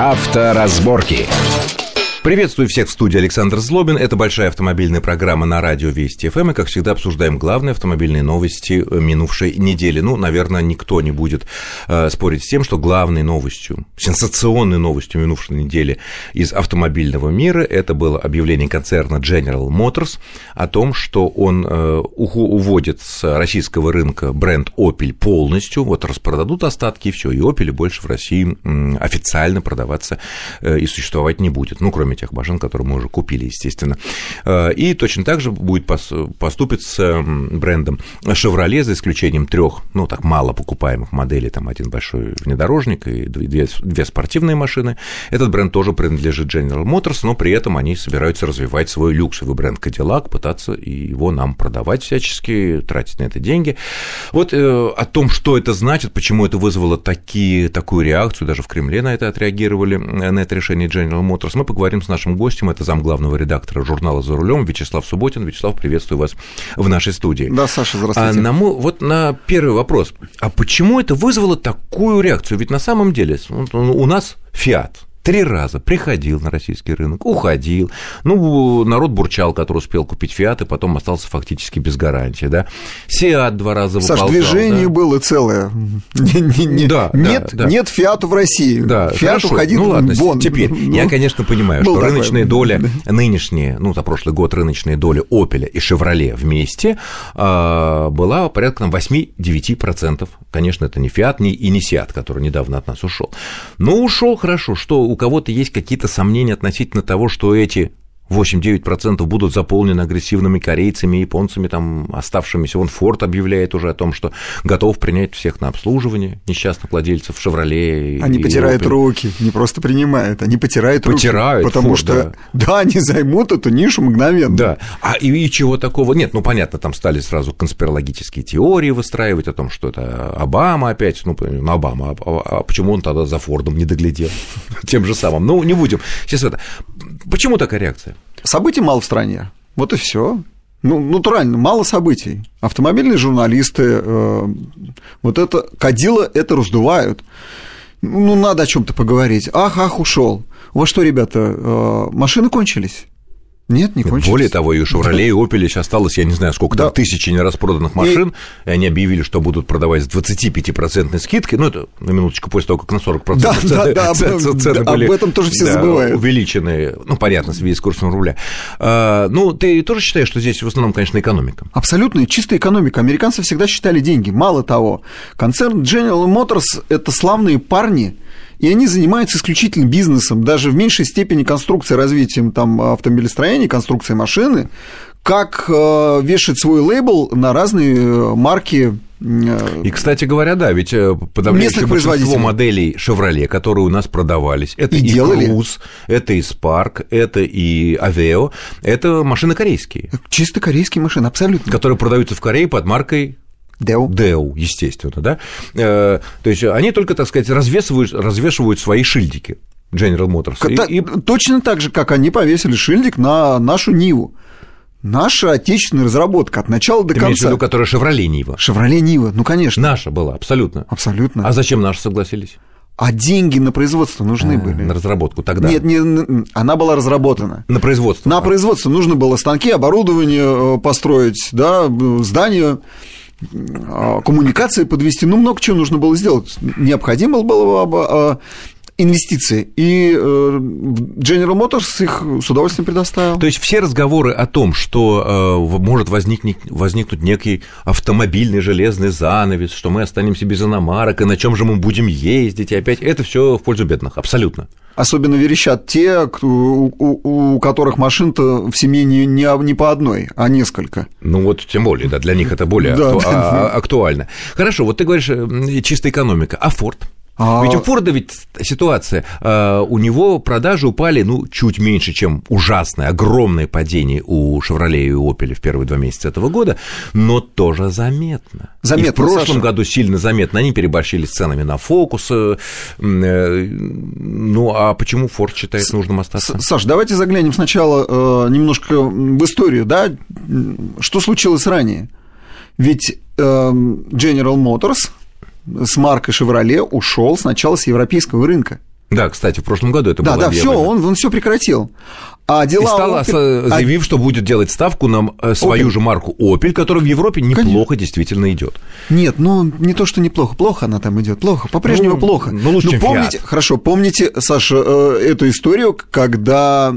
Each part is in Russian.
Авторазборки. Приветствую всех в студии Александр Злобин. Это большая автомобильная программа на радио Вести ФМ. И, как всегда, обсуждаем главные автомобильные новости э, минувшей недели. Ну, наверное, никто не будет э, спорить с тем, что главной новостью, сенсационной новостью минувшей недели из автомобильного мира это было объявление концерна General Motors о том, что он э, уводит с российского рынка бренд Opel полностью. Вот распродадут остатки, и все, и Opel больше в России официально продаваться э, и существовать не будет. Ну, кроме кроме тех машин, которые мы уже купили, естественно. Э, и точно так же будет поступить с брендом Chevrolet, за исключением трех, ну, так, мало покупаемых моделей, там один большой внедорожник и две, две спортивные машины. Этот бренд тоже принадлежит General Motors, но при этом они собираются развивать свой люксовый бренд Cadillac, пытаться его нам продавать всячески, тратить на это деньги. Вот э, о том, что это значит, почему это вызвало такие, такую реакцию, даже в Кремле на это отреагировали, на это решение General Motors, мы поговорим поговорим с нашим гостем. Это зам главного редактора журнала «За рулем» Вячеслав Субботин. Вячеслав, приветствую вас в нашей студии. Да, Саша, здравствуйте. А на вот на первый вопрос. А почему это вызвало такую реакцию? Ведь на самом деле у нас «Фиат», Три раза приходил на российский рынок, уходил. Ну, народ бурчал, который успел купить Фиат, и потом остался фактически без гарантии, да. Сиат два раза Саш, выползал. движение да? было целое. Да, нет, да, нет Фиату в России. Да, Фиат уходил ну, ладно, вон. Теперь, ну, я, конечно, понимаю, что такой. рыночные доли, нынешние, ну, за прошлый год рыночные доли Opel и Chevrolet вместе а, была порядка 8-9%. Конечно, это не Фиат не, и не Сиат, который недавно от нас ушел. Но ушел хорошо, что у кого-то есть какие-то сомнения относительно того, что эти 8-9% будут заполнены агрессивными корейцами, японцами, там, оставшимися. Вон Форд объявляет уже о том, что готов принять всех на обслуживание несчастных владельцев «Шевроле». Они потирают Opel. руки, не просто принимают, они потирают, потирают руки. Потому Ford, что, да. да, они займут эту нишу мгновенно. Да, а и, и чего такого нет? Ну, понятно, там стали сразу конспирологические теории выстраивать о том, что это Обама опять, ну, ну Обама, а, а, а почему он тогда за Фордом не доглядел? Тем же самым. Ну, не будем. Сейчас это. Почему такая реакция? Событий мало в стране. Вот и все. Ну, натурально, мало событий. Автомобильные журналисты, э, вот это, кадила это раздувают. Ну, надо о чем-то поговорить. Ах, ах, ушел. У вас что, ребята, э, машины кончились? Нет, не кончились. Более того, и у Шевроле, и Opel сейчас осталось, я не знаю, сколько да. там, тысячи нераспроданных машин, и... и они объявили, что будут продавать с 25% скидкой, ну, это на минуточку после того, как на 40% да, цены, да, да, цены, цены да, были об этом тоже все да, забывают. увеличены, ну, понятно, в связи с курсом рубля. А, ну, ты тоже считаешь, что здесь в основном, конечно, экономика? Абсолютно, чистая экономика. Американцы всегда считали деньги. Мало того, концерн General Motors – это славные парни – и они занимаются исключительно бизнесом, даже в меньшей степени конструкцией, развитием там, автомобилестроения, конструкции машины, как э, вешать свой лейбл на разные э, марки э, и, кстати говоря, да, ведь подавляющее большинство моделей Chevrolet, которые у нас продавались, это и, и. Cruze, это и Spark, это и Aveo, это машины корейские. Чисто корейские машины, абсолютно. Которые продаются в Корее под маркой Деу. Деу, естественно, да. Э, то есть они только, так сказать, развешивают, развешивают свои шильдики. General Motors. И, и... Точно так же, как они повесили шильдик на нашу Ниву. Наша отечественная разработка от начала до Ты конца. в виду, которая Шевроле Нива? Шевроле Нива, ну, конечно. Наша была, абсолютно. Абсолютно. А зачем наши согласились? А деньги на производство нужны а, были. На разработку тогда? Нет, не, она была разработана. На производство? На производство нужно было станки, оборудование э, построить, да, здание а, коммуникации подвести, ну, много чего нужно было сделать. Необходимо было бы а, инвестиции. И э, General Motors их с удовольствием предоставил. То есть все разговоры о том, что э, может возникнуть, возникнуть некий автомобильный железный занавес, что мы останемся без иномарок, и на чем же мы будем ездить, и опять это все в пользу бедных, абсолютно. Особенно верещат те, кто, у, у которых машин-то в семье не, не, не по одной, а несколько. Ну вот тем более, да, для них это более акту, а, актуально. Хорошо, вот ты говоришь, чистая экономика, а Форд? А... Ведь у Форда ведь ситуация, э, у него продажи упали, ну, чуть меньше, чем ужасное, огромное падение у Шевроле и Опеля в первые два месяца этого года, но тоже заметно. Заметно, и в прошлом Саша. году сильно заметно, они переборщили с ценами на фокус. Э, ну, а почему Форд считает С- нужным остаться? Саш, давайте заглянем сначала э, немножко в историю, да, что случилось ранее. Ведь General Motors с маркой Chevrolet ушел сначала с европейского рынка. Да, кстати, в прошлом году это да, было Да, да, все, он, он все прекратил. А дела и стал, Opel... заявив, что будет делать ставку на э, свою Opel. же марку Opel, которая в Европе неплохо Конечно. действительно идет. Нет, ну не то, что неплохо, плохо она там идет, плохо, по-прежнему ну, плохо. Ну лучше, Но чем помните, Fiat. хорошо, помните, Саша, э, эту историю, когда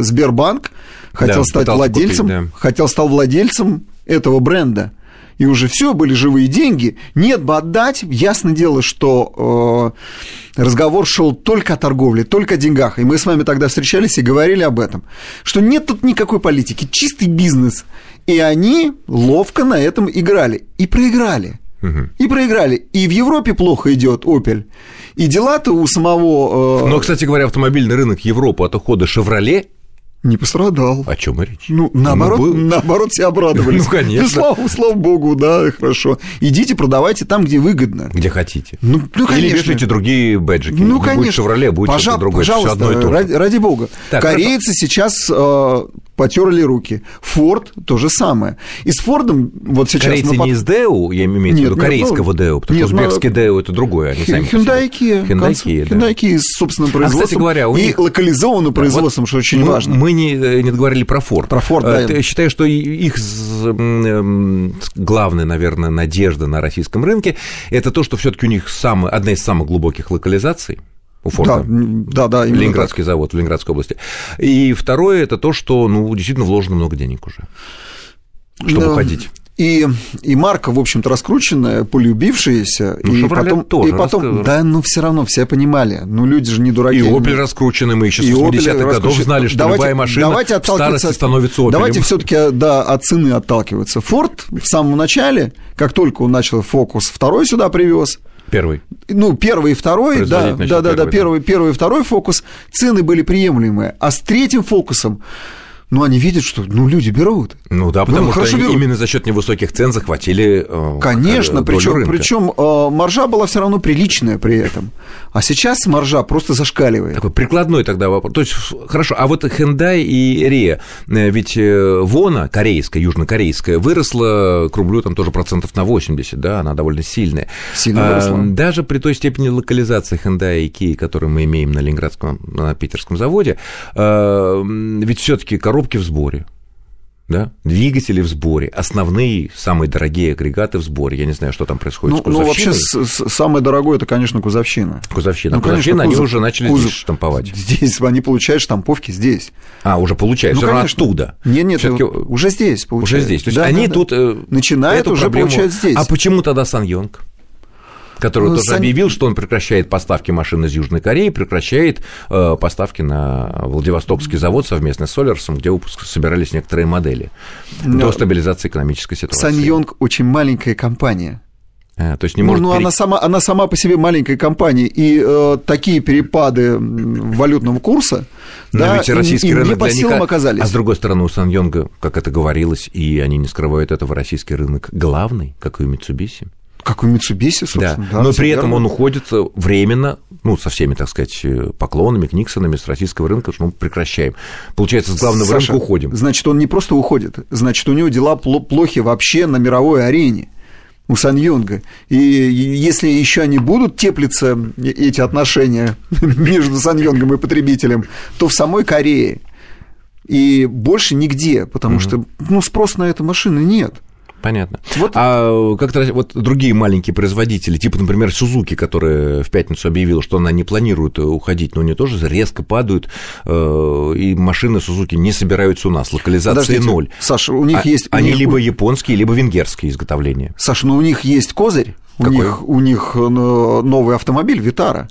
Сбербанк хотел да, стать владельцем, купить, да. хотел стать владельцем этого бренда и уже все, были живые деньги, нет бы отдать, ясно дело, что э, разговор шел только о торговле, только о деньгах. И мы с вами тогда встречались и говорили об этом, что нет тут никакой политики, чистый бизнес. И они ловко на этом играли и проиграли. И проиграли. И в Европе плохо идет Opel. И дела-то у самого... Э... Но, кстати говоря, автомобильный рынок Европы от ухода Шевроле не пострадал. О чем речь? Ну, наоборот, ну, наоборот, все обрадовались. Ну, конечно. Ну, слава, слава богу, да, хорошо. Идите, продавайте там, где выгодно. Где хотите. Ну, ну конечно. Или вешайте другие бэджики. Ну, конечно. Будет «Шевроле», будет Пожа- что-то другое. Пожалуйста, одно и то ради, ради бога. Так, Корейцы хорошо. сейчас э, потерли руки. Форд то же самое. И с Фордом вот сейчас... Корейцы мы... не из ДЭУ, я имею в виду корейского ну, ДЭУ, потому нет, что узбекский ДЭУ это другое, они сами Hyundai Kia. Hyundai Kia, да. Hyundai Kia с собственным производством. А, кстати говоря, у них... И локализованным производством, вот что очень мы, важно. Мы не, не договорили про Форд. Про Форд, да. Я считаю, что их главная, наверное, надежда на российском рынке это то, что все таки у них самый, одна из самых глубоких локализаций у Форда. Да, да, да. Ленинградский так. завод в Ленинградской области. И второе это то, что ну, действительно вложено много денег уже, чтобы да. уходить. И, и марка, в общем-то, раскрученная, полюбившаяся. Ну, и потом, тоже и потом да, ну все равно все понимали. Ну, люди же не дураки. И Opel раскрученный, мы еще с 80-х годов знали, что давайте, любая машина давайте в старости становится Opel. Давайте все таки да, от цены отталкиваться. Форд в самом начале, как только он начал фокус, второй сюда привез, Первый. Ну, первый и второй, да, да, да, да, первый, первый и второй фокус, цены были приемлемые. А с третьим фокусом ну, они видят, что ну, люди берут. Ну да, потому ну, что они берут. именно за счет невысоких цен захватили э, Конечно, причем, причем э, маржа была все равно приличная при этом. А сейчас маржа просто зашкаливает. Такой прикладной тогда вопрос. То есть, хорошо, а вот Hyundai и э, ведь э, Вона, корейская, южнокорейская, выросла к рублю там тоже процентов на 80, да, она довольно сильная. Сильно выросла. А, даже при той степени локализации Hyundai и Kia, которую мы имеем на Ленинградском, на питерском заводе, э, ведь все таки коробки в сборе да? двигатели в сборе, основные, самые дорогие агрегаты в сборе. Я не знаю, что там происходит ну, с Ну, вообще, самое дорогое, это, конечно, кузовщина. Кузовщина. Ну, Кузовщина конечно, кузов, они уже начали кузов, здесь штамповать. Здесь, они получают штамповки здесь. А, уже получают, ну, все оттуда. Нет, нет, уже здесь получают. Уже здесь. То есть да, они да, тут... Да. Начинают уже получать здесь. А почему тогда Сан-Йонг? Который ну, тоже Сан... объявил, что он прекращает поставки машин из Южной Кореи, прекращает э, поставки на Владивостокский завод совместно с Солерсом, где выпуск собирались некоторые модели Но... до стабилизации экономической ситуации. Саньонг очень маленькая компания. А, то есть не ну, может ну, пере... она, сама, она сама по себе маленькая компания, и э, такие перепады валютного курса, Но да, ведь российский им, рынок не по для силам них, оказались. А с другой стороны, у Сан Йонга, как это говорилось, и они не скрывают этого, российский рынок главный, как и у Mitsubishi. Как у Mitsubishi, собственно. Да. Да, Но при этом он уходит временно, ну, со всеми, так сказать, поклонами, книксонами с российского рынка, что мы прекращаем. Получается, с главного Саша, рынка уходим. Значит, он не просто уходит, значит, у него дела плохи вообще на мировой арене у Сан Юнга. И если еще они будут теплиться, эти отношения между Сан Юнгом и потребителем, то в самой Корее. И больше нигде, потому угу. что ну, спрос на эту машину нет. Понятно. Вот. А как-то вот другие маленькие производители, типа, например, Сузуки, которая в пятницу объявила, что она не планирует уходить, но они тоже резко падают, э, и машины Сузуки не собираются у нас, локализация Подождите, ноль. Саша, у них а, есть... Они них... либо японские, либо венгерские изготовления. Саша, ну у них есть козырь, у них, у них э, новый автомобиль Витара.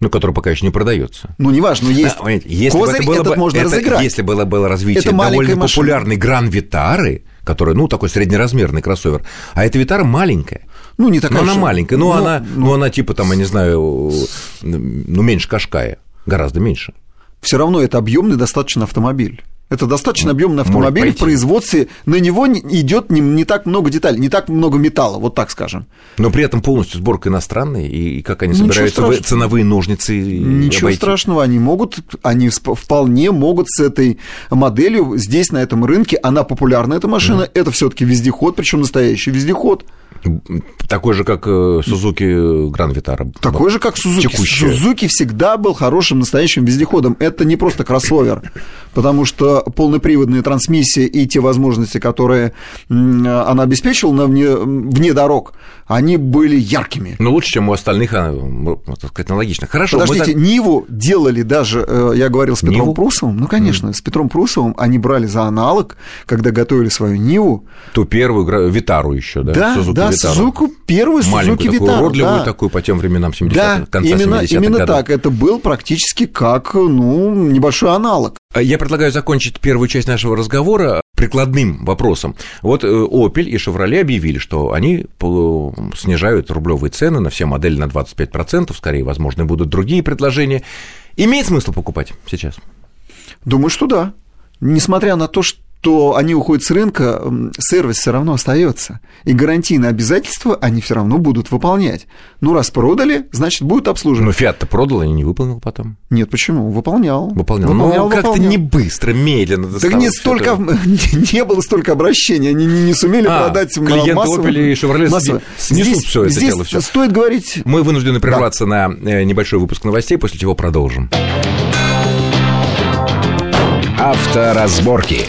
Ну, который пока еще не продается. Ну, неважно, есть а, если козырь, бы это было этот бы, можно это, разыграть. Если было, было развитие это довольно машина. популярной Гран Витары, который, ну, такой среднеразмерный кроссовер, а эта Витара маленькая. Ну, не такая. Но она маленькая, но, ну, она, ну, ну, она типа там, я не знаю, ну, меньше Кашкая, гораздо меньше. Все равно это объемный достаточно автомобиль. Это достаточно объемный автомобиль, в производстве на него идет не, не так много деталей, не так много металла, вот так скажем. Но при этом полностью сборка иностранная, и как они собираются в ценовые ножницы Ничего обойти? страшного, они могут, они вполне могут с этой моделью здесь, на этом рынке, она популярна, эта машина, mm. это все таки вездеход, причем настоящий вездеход – Такой же, как Сузуки Гранд Витара. Такой же, как Сузуки. Сузуки всегда был хорошим настоящим вездеходом. Это не просто кроссовер, потому что полноприводные трансмиссии и те возможности, которые она обеспечила на вне, вне дорог, они были яркими. Ну, лучше, чем у остальных, а, так сказать, аналогично. Хорошо. Подождите, мы... Ниву делали даже, э, я говорил с Петром Ниву? Прусовым, ну, конечно, mm. с Петром Прусовым они брали за аналог, когда готовили свою Ниву. Ту первую Витару еще, да? Да, Сузуки да, Витару. Сузуку, первую Сузуки Витару. Уродливую да. такую по тем временам 70-х, да, конца именно, 70-х именно годов. так. Это был практически как, ну, небольшой аналог. А я предлагаю закончить первую часть нашего разговора прикладным вопросом. Вот э, Opel и Chevrolet объявили, что они снижают рублевые цены на все модели на 25%, скорее, возможно, будут другие предложения. Имеет смысл покупать сейчас? Думаю, что да. Несмотря на то, что то они уходят с рынка, сервис все равно остается. И гарантийные обязательства они все равно будут выполнять. Ну, раз продали, значит, будут обслуживать. Но Фиат-то продал, и не выполнил потом. Нет, почему? Выполнял. Выполнял. выполнял Но как-то не быстро, медленно. Так не столько, не было столько обращений, они не, не сумели а, продать клиенты массово. Opel и Chevrolet массово. снесут все это здесь дело. Всё. стоит говорить... Мы вынуждены прерваться да. на э, небольшой выпуск новостей, после чего продолжим. Авторазборки.